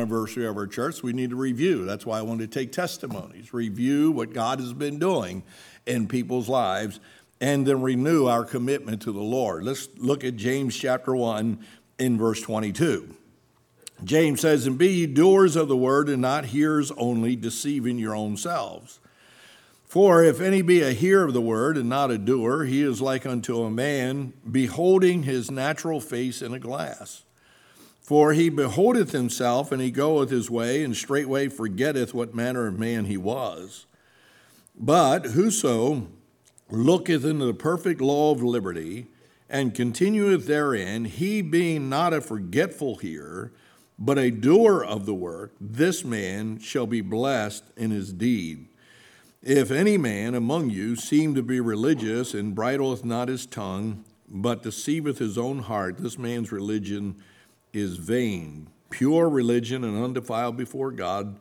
anniversary of our church, we need to review. That's why I wanted to take testimonies, review what God has been doing in people's lives, and then renew our commitment to the Lord. Let's look at James chapter 1 in verse 22. James says, And be ye doers of the word and not hearers only, deceiving your own selves. For if any be a hearer of the word and not a doer, he is like unto a man beholding his natural face in a glass. For he beholdeth himself, and he goeth his way, and straightway forgetteth what manner of man he was. But whoso looketh into the perfect law of liberty, and continueth therein, he being not a forgetful hearer, but a doer of the work, this man shall be blessed in his deed. If any man among you seem to be religious and bridleth not his tongue, but deceiveth his own heart, this man's religion is vain. Pure religion and undefiled before God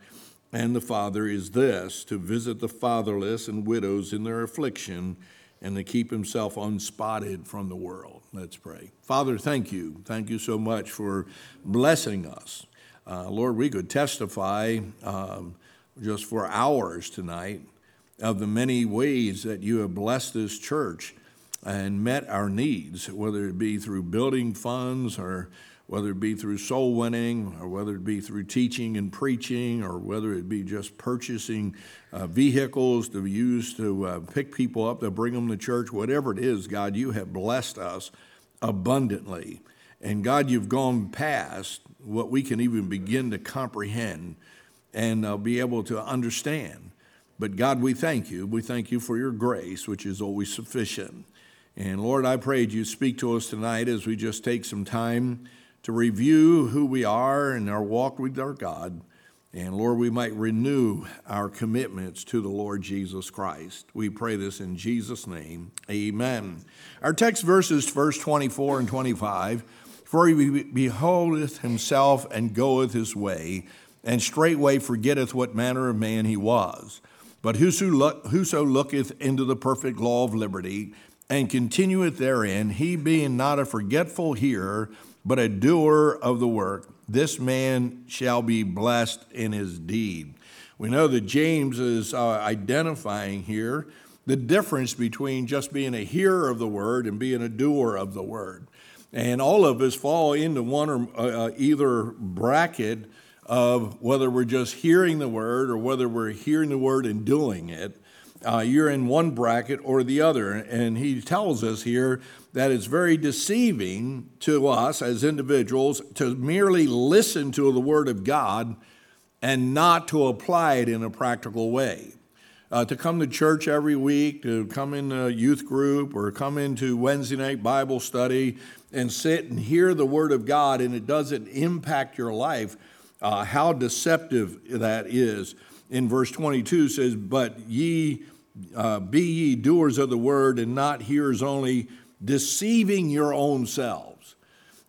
and the Father is this to visit the fatherless and widows in their affliction and to keep himself unspotted from the world. Let's pray. Father, thank you. Thank you so much for blessing us. Uh, Lord, we could testify um, just for hours tonight of the many ways that you have blessed this church and met our needs, whether it be through building funds or whether it be through soul winning or whether it be through teaching and preaching or whether it be just purchasing uh, vehicles to use to uh, pick people up to bring them to church, whatever it is, God, you have blessed us abundantly. And God, you've gone past what we can even begin to comprehend and uh, be able to understand. But God, we thank you. We thank you for your grace, which is always sufficient. And Lord, I pray you speak to us tonight as we just take some time to review who we are and our walk with our God. And Lord, we might renew our commitments to the Lord Jesus Christ. We pray this in Jesus' name. Amen. Our text verses, verse 24 and 25 For he beholdeth himself and goeth his way, and straightway forgetteth what manner of man he was. But whoso, looketh into the perfect law of liberty, and continueth therein, he being not a forgetful hearer, but a doer of the work, this man shall be blessed in his deed. We know that James is uh, identifying here the difference between just being a hearer of the word and being a doer of the word. And all of us fall into one or uh, uh either bracket of whether we're just hearing the word or whether we're hearing the word and doing it. Uh, you're in one bracket or the other. And he tells us here that it's very deceiving to us as individuals to merely listen to the Word of God and not to apply it in a practical way. Uh, to come to church every week, to come in a youth group, or come into Wednesday night Bible study and sit and hear the Word of God, and it doesn't impact your life, uh, how deceptive that is. In verse 22 says, But ye uh, be ye doers of the word and not hearers only, deceiving your own selves.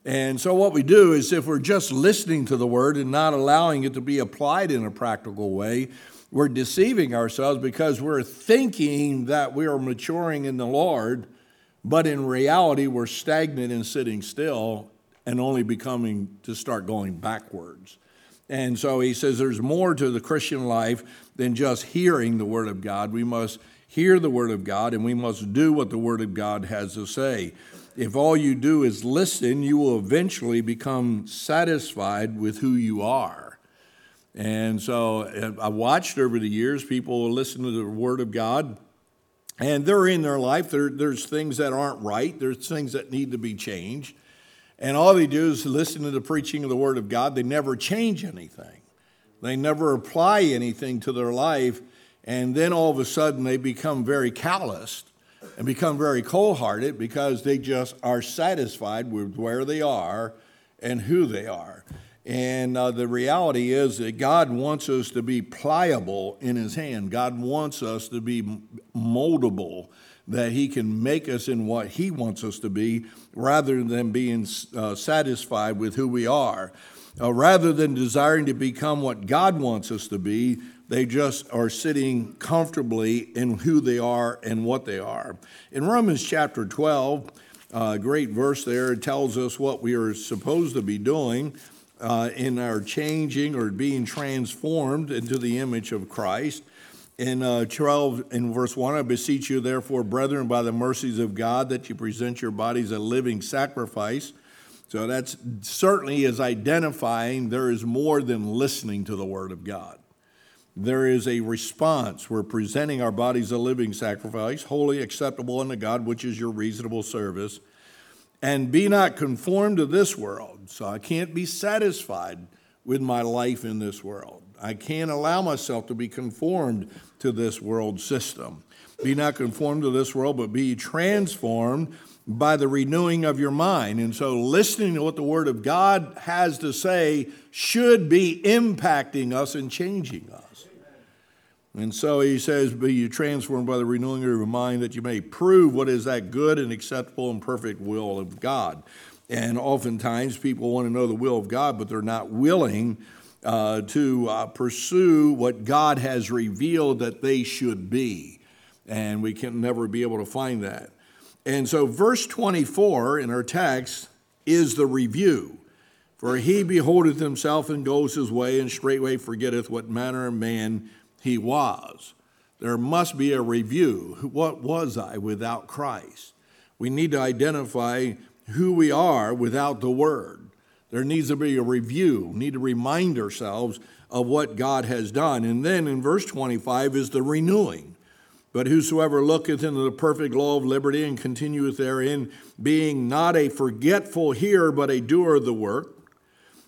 And so, what we do is if we're just listening to the word and not allowing it to be applied in a practical way, we're deceiving ourselves because we're thinking that we are maturing in the Lord, but in reality, we're stagnant and sitting still and only becoming to start going backwards. And so he says there's more to the Christian life than just hearing the Word of God. We must hear the Word of God, and we must do what the Word of God has to say. If all you do is listen, you will eventually become satisfied with who you are. And so I watched over the years people listen to the Word of God, and they're in their life. There, there's things that aren't right, there's things that need to be changed. And all they do is listen to the preaching of the Word of God. They never change anything, they never apply anything to their life and then all of a sudden they become very calloused and become very cold hearted because they just are satisfied with where they are and who they are. And uh, the reality is that God wants us to be pliable in His hand. God wants us to be moldable, that He can make us in what He wants us to be rather than being uh, satisfied with who we are. Uh, rather than desiring to become what God wants us to be, they just are sitting comfortably in who they are and what they are. In Romans chapter 12, a great verse there, it tells us what we are supposed to be doing. uh, in our changing or being transformed into the image of Christ. In uh, 12, in verse 1, I beseech you, therefore, brethren, by the mercies of God, that you present your bodies a living sacrifice. So that's certainly is identifying there is more than listening to the Word of God. There is a response. We're presenting our bodies a living sacrifice, holy, acceptable unto God, which is your reasonable service. And be not conformed to this world. So I can't be satisfied with my life in this world. I can't allow myself to be conformed to this world system. Be not conformed to this world, but be transformed by the renewing of your mind. And so, listening to what the Word of God has to say should be impacting us and changing us. And so he says, Be you transformed by the renewing of your mind, that you may prove what is that good and acceptable and perfect will of God. And oftentimes people want to know the will of God, but they're not willing uh, to uh, pursue what God has revealed that they should be. And we can never be able to find that. And so, verse 24 in our text is the review. For he beholdeth himself and goes his way, and straightway forgetteth what manner of man he was. There must be a review. What was I without Christ? We need to identify who we are without the Word. There needs to be a review, need to remind ourselves of what God has done. And then in verse 25 is the renewing. But whosoever looketh into the perfect law of liberty and continueth therein, being not a forgetful hearer, but a doer of the work,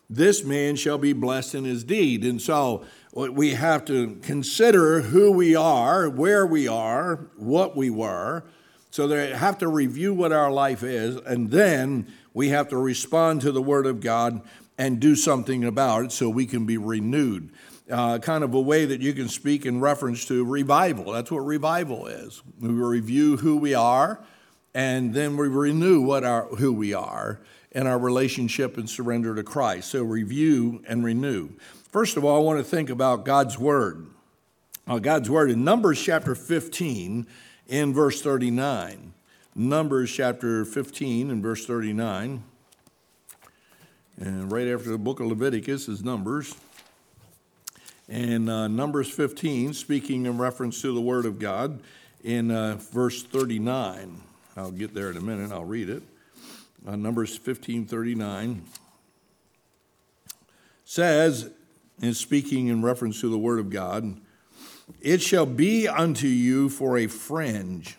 this man shall be blessed in his deed. And so we have to consider who we are, where we are, what we were. So they have to review what our life is, and then we have to respond to the Word of God and do something about it so we can be renewed. Uh, kind of a way that you can speak in reference to revival. That's what revival is. We review who we are, and then we renew what our who we are in our relationship and surrender to Christ. So review and renew. First of all, I want to think about God's Word. Uh, God's Word in Numbers chapter 15 in verse 39. Numbers chapter 15 and verse 39. And right after the book of Leviticus is Numbers. And uh, Numbers 15, speaking in reference to the Word of God, in uh, verse 39. I'll get there in a minute, I'll read it. Uh, Numbers 15 39 says, in speaking in reference to the Word of God, it shall be unto you for a fringe,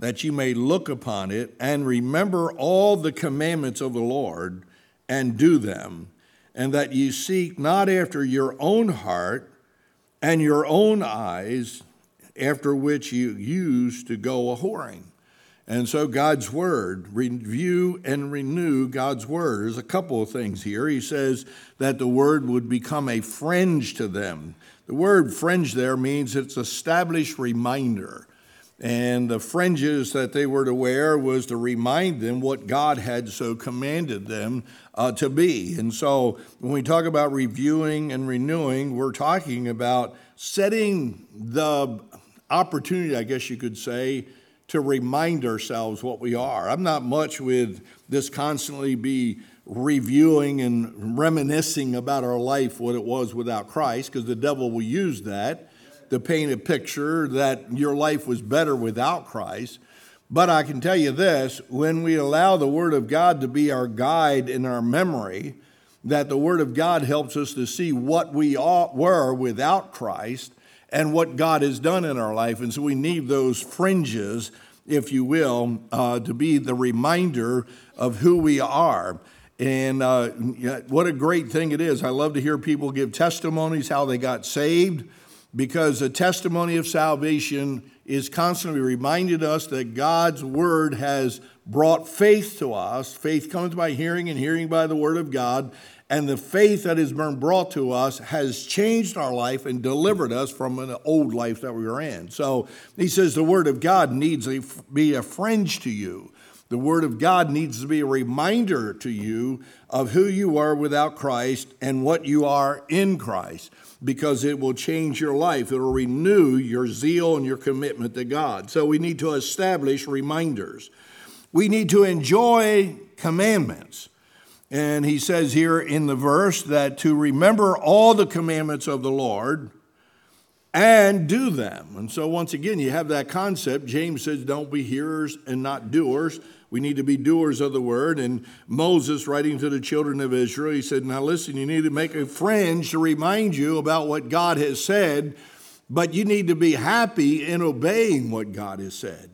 that you may look upon it and remember all the commandments of the Lord and do them, and that you seek not after your own heart and your own eyes, after which you used to go a whoring. And so, God's Word, review and renew God's Word. There's a couple of things here. He says that the Word would become a fringe to them. The word fringe there means it's established reminder. And the fringes that they were to wear was to remind them what God had so commanded them uh, to be. And so when we talk about reviewing and renewing, we're talking about setting the opportunity, I guess you could say, to remind ourselves what we are. I'm not much with this constantly be reviewing and reminiscing about our life, what it was without Christ, because the devil will use that to paint a picture that your life was better without Christ. But I can tell you this when we allow the Word of God to be our guide in our memory, that the Word of God helps us to see what we were without Christ and what God has done in our life. And so we need those fringes, if you will, uh, to be the reminder of who we are. And uh, what a great thing it is. I love to hear people give testimonies how they got saved because the testimony of salvation is constantly reminding us that God's word has brought faith to us. Faith comes by hearing, and hearing by the word of God. And the faith that has been brought to us has changed our life and delivered us from an old life that we were in. So he says the Word of God needs to be a fringe to you. The Word of God needs to be a reminder to you of who you are without Christ and what you are in Christ because it will change your life. It will renew your zeal and your commitment to God. So we need to establish reminders. We need to enjoy commandments. And he says here in the verse that to remember all the commandments of the Lord and do them. And so, once again, you have that concept. James says, Don't be hearers and not doers. We need to be doers of the word. And Moses, writing to the children of Israel, he said, Now listen, you need to make a fringe to remind you about what God has said, but you need to be happy in obeying what God has said.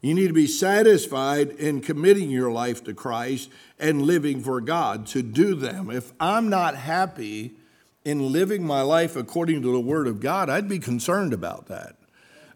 You need to be satisfied in committing your life to Christ and living for God to do them. If I'm not happy in living my life according to the Word of God, I'd be concerned about that.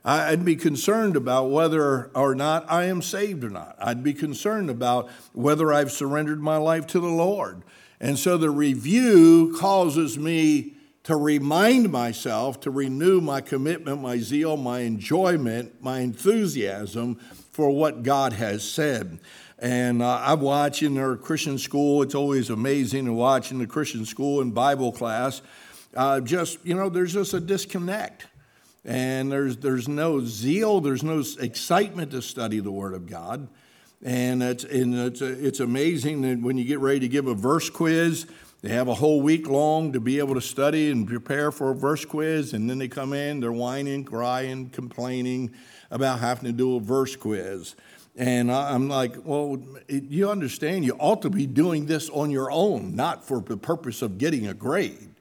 I'd be concerned about whether or not I am saved or not. I'd be concerned about whether I've surrendered my life to the Lord. And so the review causes me to remind myself, to renew my commitment, my zeal, my enjoyment, my enthusiasm for what God has said. And uh, I watch in our Christian school, it's always amazing to watch in the Christian school and Bible class. Uh, just, you know, there's just a disconnect. And there's, there's no zeal, there's no excitement to study the Word of God. And it's, and it's, it's amazing that when you get ready to give a verse quiz, they have a whole week long to be able to study and prepare for a verse quiz, and then they come in, they're whining, crying, complaining about having to do a verse quiz. And I'm like, well, you understand, you ought to be doing this on your own, not for the purpose of getting a grade.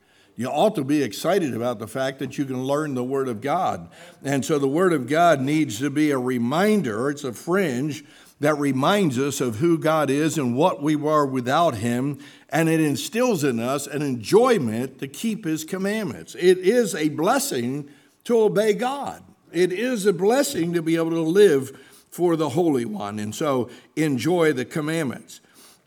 You ought to be excited about the fact that you can learn the Word of God. And so the Word of God needs to be a reminder, it's a fringe that reminds us of who God is and what we were without Him, and it instills in us an enjoyment to keep His commandments. It is a blessing to obey God, it is a blessing to be able to live for the Holy One, and so enjoy the commandments.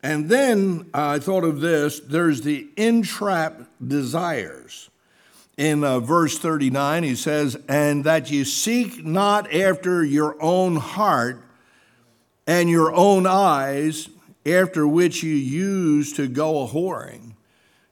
And then I thought of this there's the entrapped desires. In uh, verse 39, he says, And that you seek not after your own heart and your own eyes after which you use to go a whoring.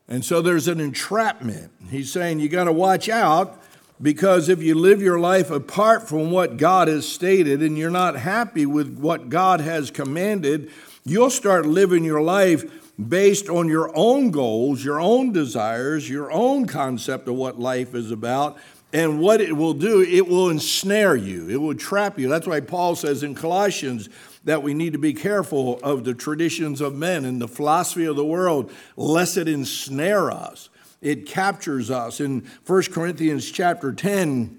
And so there's an entrapment. He's saying you got to watch out because if you live your life apart from what God has stated and you're not happy with what God has commanded, you'll start living your life based on your own goals, your own desires, your own concept of what life is about. And what it will do, it will ensnare you, it will trap you. That's why Paul says in Colossians, that we need to be careful of the traditions of men and the philosophy of the world, lest it ensnare us. It captures us. In 1 Corinthians chapter 10,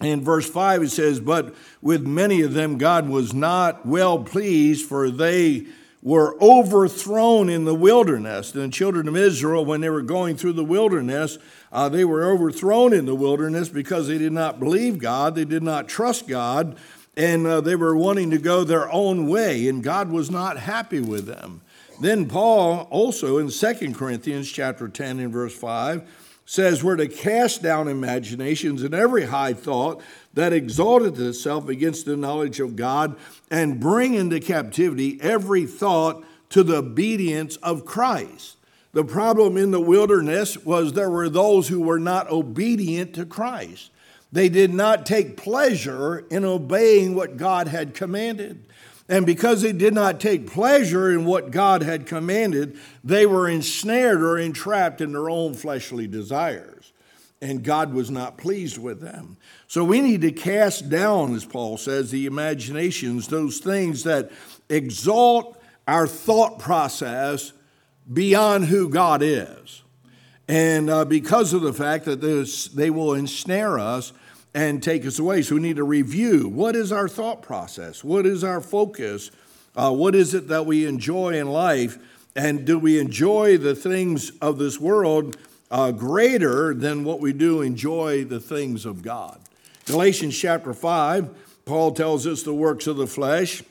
in verse 5, it says, But with many of them God was not well pleased, for they were overthrown in the wilderness. And the children of Israel, when they were going through the wilderness, uh, they were overthrown in the wilderness because they did not believe God, they did not trust God, and uh, they were wanting to go their own way, and God was not happy with them. Then Paul also in 2 Corinthians chapter 10 and verse 5 says we're to cast down imaginations and every high thought that exalted itself against the knowledge of God and bring into captivity every thought to the obedience of Christ. The problem in the wilderness was there were those who were not obedient to Christ. They did not take pleasure in obeying what God had commanded. And because they did not take pleasure in what God had commanded, they were ensnared or entrapped in their own fleshly desires. And God was not pleased with them. So we need to cast down, as Paul says, the imaginations, those things that exalt our thought process beyond who God is. And uh, because of the fact that this, they will ensnare us and take us away. So we need to review what is our thought process? What is our focus? Uh, what is it that we enjoy in life? And do we enjoy the things of this world uh, greater than what we do enjoy the things of God? Galatians chapter 5, Paul tells us the works of the flesh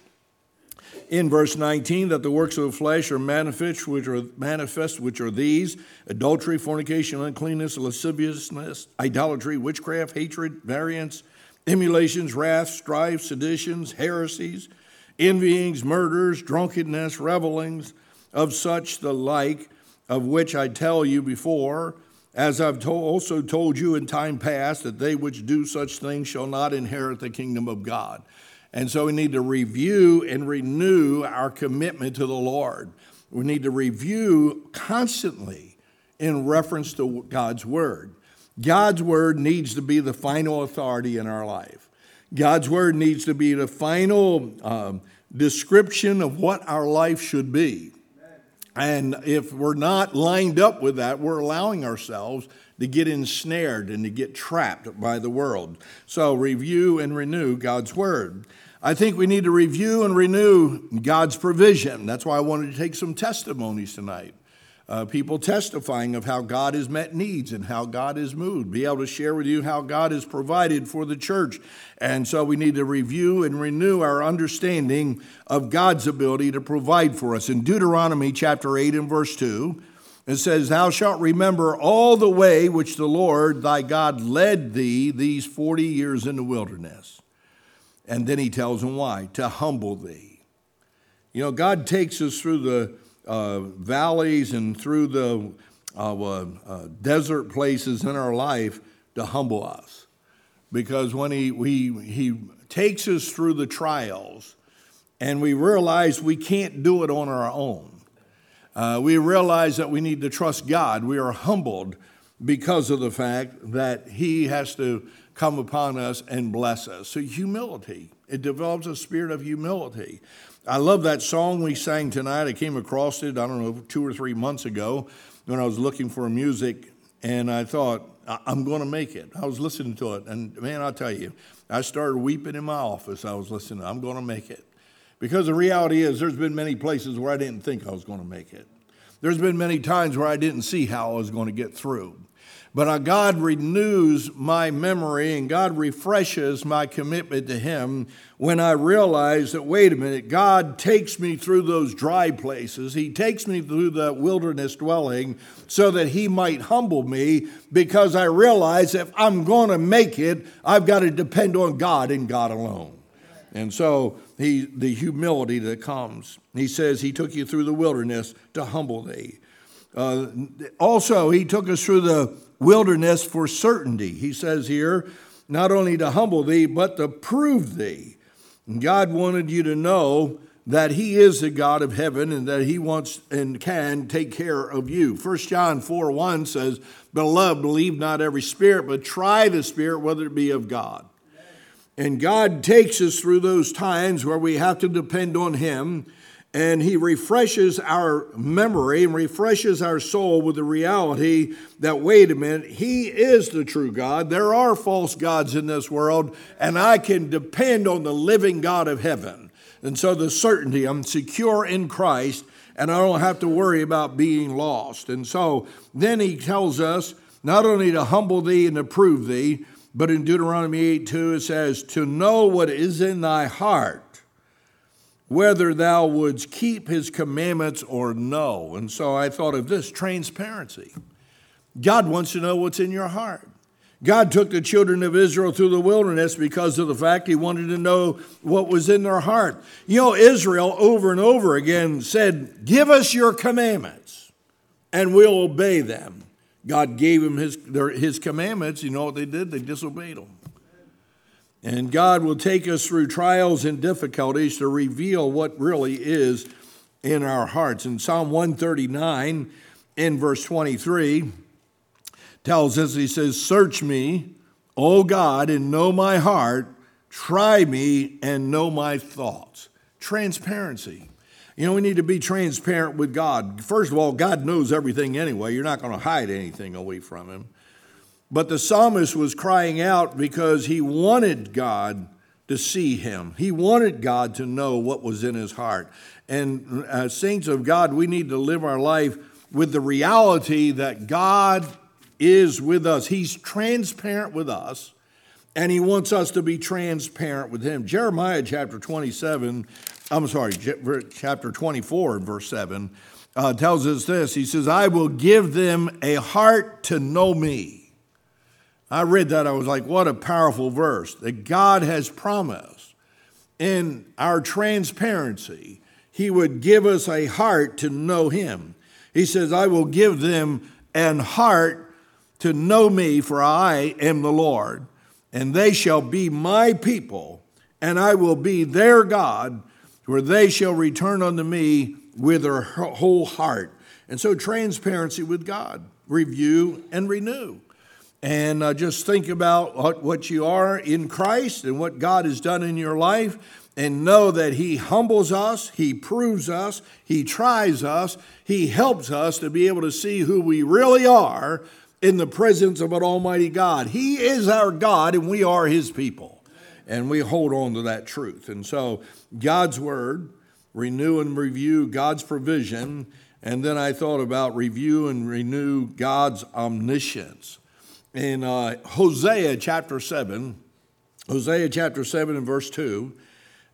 in verse 19 that the works of the flesh are manifest, which are manifest, which are these adultery, fornication, uncleanness, lasciviousness, idolatry, witchcraft, hatred, variance, emulations, wrath, strife, seditions, heresies, envyings, murders, drunkenness, revelings, of such the like, of which I tell you before, as I've to- also told you in time past, that they which do such things shall not inherit the kingdom of God. And so we need to review and renew our commitment to the Lord. We need to review constantly in reference to God's Word. God's Word needs to be the final authority in our life. God's Word needs to be the final um, description of what our life should be. And if we're not lined up with that, we're allowing ourselves to get ensnared and to get trapped by the world. So review and renew God's Word. I think we need to review and renew God's provision. That's why I wanted to take some testimonies tonight. Uh, people testifying of how God has met needs and how God has moved, be able to share with you how God has provided for the church. And so we need to review and renew our understanding of God's ability to provide for us. In Deuteronomy chapter 8 and verse 2, it says, Thou shalt remember all the way which the Lord thy God led thee these 40 years in the wilderness. And then he tells them why to humble thee. You know, God takes us through the uh, valleys and through the uh, uh, desert places in our life to humble us. Because when he, we, he takes us through the trials and we realize we can't do it on our own, uh, we realize that we need to trust God. We are humbled because of the fact that He has to come upon us and bless us. So, humility, it develops a spirit of humility. I love that song we sang tonight. I came across it, I don't know, two or three months ago when I was looking for music, and I thought, I'm going to make it. I was listening to it, and man, I'll tell you, I started weeping in my office. I was listening, I'm going to make it. Because the reality is, there's been many places where I didn't think I was going to make it. There's been many times where I didn't see how I was going to get through. But uh, God renews my memory and God refreshes my commitment to Him when I realize that, wait a minute, God takes me through those dry places. He takes me through the wilderness dwelling so that He might humble me because I realize if I'm going to make it, I've got to depend on God and God alone. And so he, the humility that comes. He says he took you through the wilderness to humble thee. Uh, also, he took us through the wilderness for certainty. He says here, not only to humble thee, but to prove thee. And God wanted you to know that he is the God of heaven and that he wants and can take care of you. 1 John 4 1 says, Beloved, believe not every spirit, but try the spirit whether it be of God. And God takes us through those times where we have to depend on him and he refreshes our memory and refreshes our soul with the reality that, wait a minute, he is the true God. There are false gods in this world, and I can depend on the living God of heaven. And so the certainty, I'm secure in Christ, and I don't have to worry about being lost. And so then he tells us not only to humble thee and to prove thee, but in Deuteronomy 8 2, it says, to know what is in thy heart whether thou wouldst keep his commandments or no. And so I thought of this transparency. God wants to know what's in your heart. God took the children of Israel through the wilderness because of the fact he wanted to know what was in their heart. You know, Israel over and over again said, Give us your commandments and we'll obey them. God gave them his, their, his commandments. You know what they did? They disobeyed them. And God will take us through trials and difficulties to reveal what really is in our hearts. In Psalm 139, in verse 23, tells us, He says, Search me, O God, and know my heart. Try me and know my thoughts. Transparency. You know, we need to be transparent with God. First of all, God knows everything anyway. You're not going to hide anything away from Him. But the psalmist was crying out because he wanted God to see him. He wanted God to know what was in his heart. And as saints of God, we need to live our life with the reality that God is with us. He's transparent with us, and he wants us to be transparent with him. Jeremiah chapter 27, I'm sorry, chapter 24 verse 7 uh, tells us this. He says, I will give them a heart to know me I read that, I was like, what a powerful verse that God has promised in our transparency, He would give us a heart to know Him. He says, I will give them an heart to know me, for I am the Lord, and they shall be my people, and I will be their God, where they shall return unto me with their whole heart. And so, transparency with God, review and renew. And uh, just think about what, what you are in Christ and what God has done in your life, and know that He humbles us, He proves us, He tries us, He helps us to be able to see who we really are in the presence of an Almighty God. He is our God, and we are His people. And we hold on to that truth. And so, God's Word, renew and review God's provision and then I thought about review and renew God's omniscience. In uh, Hosea chapter 7, Hosea chapter 7 and verse 2,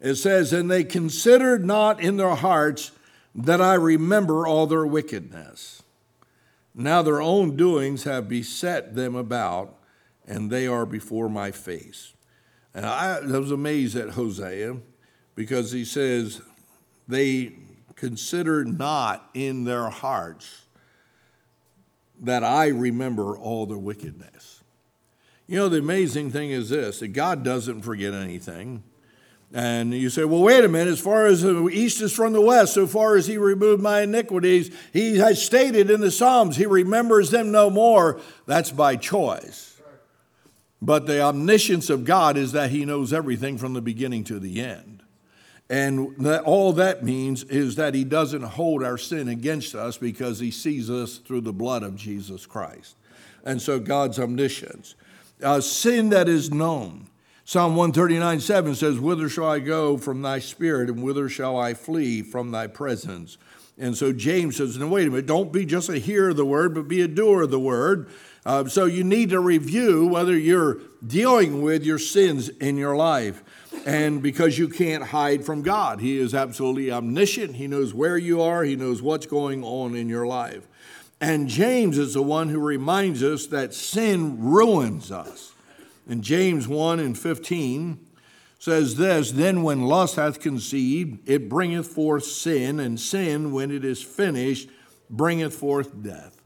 it says, And they considered not in their hearts that I remember all their wickedness. Now their own doings have beset them about, and they are before my face. And I, was amazed at Hosea because he says, They consider not in their hearts that I remember all the wickedness. You know, the amazing thing is this that God doesn't forget anything. And you say, well, wait a minute, as far as the east is from the west, so far as he removed my iniquities, he has stated in the Psalms, he remembers them no more. That's by choice. But the omniscience of God is that he knows everything from the beginning to the end. And that, all that means is that he doesn't hold our sin against us because he sees us through the blood of Jesus Christ. And so God's omniscience. Uh, sin that is known. Psalm 139 7 says, Whither shall I go from thy spirit, and whither shall I flee from thy presence? And so James says, No, wait a minute, don't be just a hearer of the word, but be a doer of the word. Uh, so you need to review whether you're dealing with your sins in your life and because you can't hide from God. He is absolutely omniscient. He knows where you are, He knows what's going on in your life. And James is the one who reminds us that sin ruins us. In James 1 and 15 says this Then when lust hath conceived, it bringeth forth sin, and sin, when it is finished, bringeth forth death.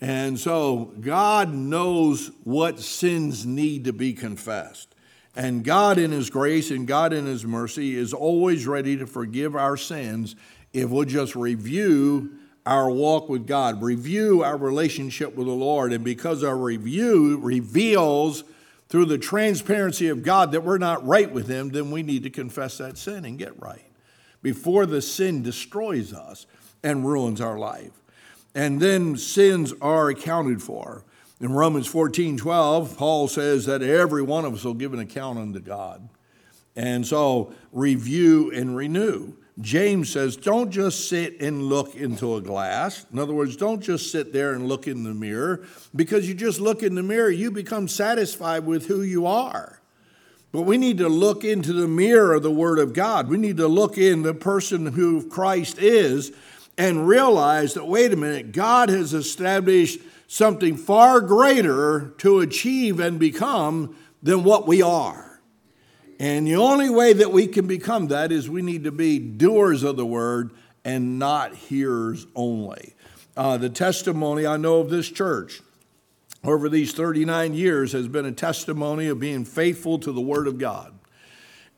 And so God knows what sins need to be confessed. And God, in His grace and God, in His mercy, is always ready to forgive our sins if we'll just review our walk with God, review our relationship with the Lord. And because our review reveals through the transparency of God that we're not right with Him, then we need to confess that sin and get right before the sin destroys us and ruins our life. And then sins are accounted for. In Romans 14 12, Paul says that every one of us will give an account unto God. And so, review and renew. James says, don't just sit and look into a glass. In other words, don't just sit there and look in the mirror. Because you just look in the mirror, you become satisfied with who you are. But we need to look into the mirror of the Word of God. We need to look in the person who Christ is and realize that, wait a minute, God has established something far greater to achieve and become than what we are. And the only way that we can become that is we need to be doers of the word and not hearers only. Uh, the testimony I know of this church over these 39 years has been a testimony of being faithful to the Word of God.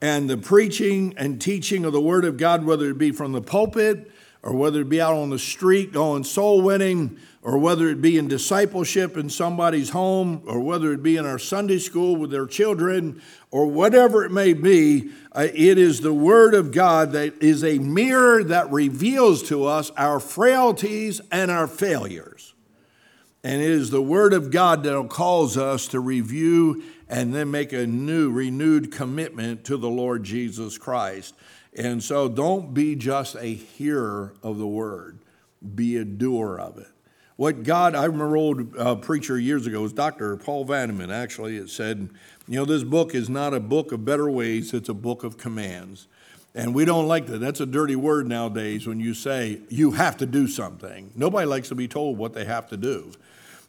And the preaching and teaching of the Word of God, whether it be from the pulpit or whether it be out on the street going soul winning, or whether it be in discipleship in somebody's home, or whether it be in our Sunday school with their children, or whatever it may be, uh, it is the Word of God that is a mirror that reveals to us our frailties and our failures. And it is the Word of God that calls us to review and then make a new, renewed commitment to the Lord Jesus Christ. And so don't be just a hearer of the word, be a doer of it. What God, I remember old uh, preacher years ago, was Dr. Paul Vanneman, actually, it said, you know, this book is not a book of better ways, it's a book of commands. And we don't like that. That's a dirty word nowadays when you say you have to do something. Nobody likes to be told what they have to do.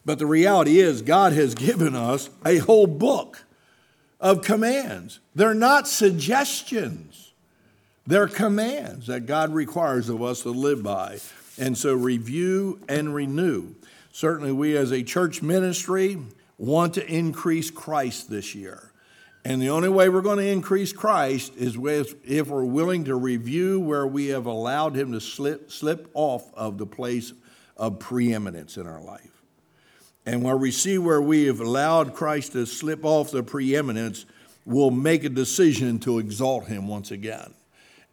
But the reality is, God has given us a whole book of commands. They're not suggestions. They're commands that God requires of us to live by. And so review and renew. Certainly, we as a church ministry want to increase Christ this year. And the only way we're going to increase Christ is if we're willing to review where we have allowed him to slip, slip off of the place of preeminence in our life. And where we see where we have allowed Christ to slip off the preeminence, we'll make a decision to exalt him once again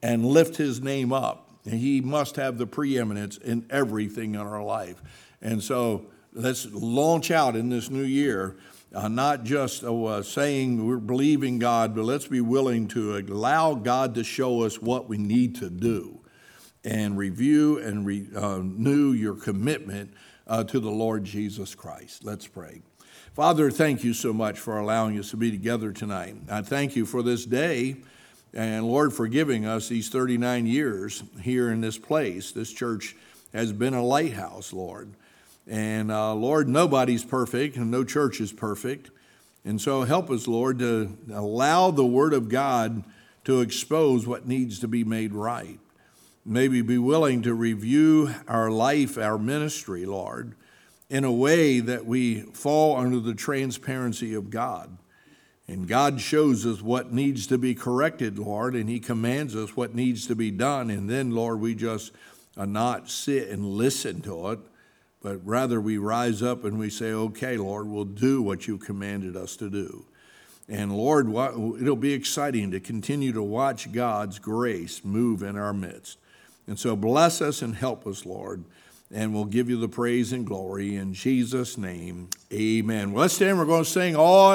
and lift his name up. And he must have the preeminence in everything in our life. And so let's launch out in this new year uh, not just uh, saying we're believing God, but let's be willing to allow God to show us what we need to do and review and renew your commitment uh, to the Lord Jesus Christ. Let's pray. Father, thank you so much for allowing us to be together tonight. I thank you for this day. And Lord, for giving us these 39 years here in this place. This church has been a lighthouse, Lord. And uh, Lord, nobody's perfect and no church is perfect. And so help us, Lord, to allow the Word of God to expose what needs to be made right. Maybe be willing to review our life, our ministry, Lord, in a way that we fall under the transparency of God. And God shows us what needs to be corrected, Lord, and He commands us what needs to be done. And then, Lord, we just uh, not sit and listen to it, but rather we rise up and we say, okay, Lord, we'll do what you commanded us to do. And Lord, it'll be exciting to continue to watch God's grace move in our midst. And so bless us and help us, Lord. And we'll give you the praise and glory in Jesus' name. Amen. Well, let's stand. We're going to sing all.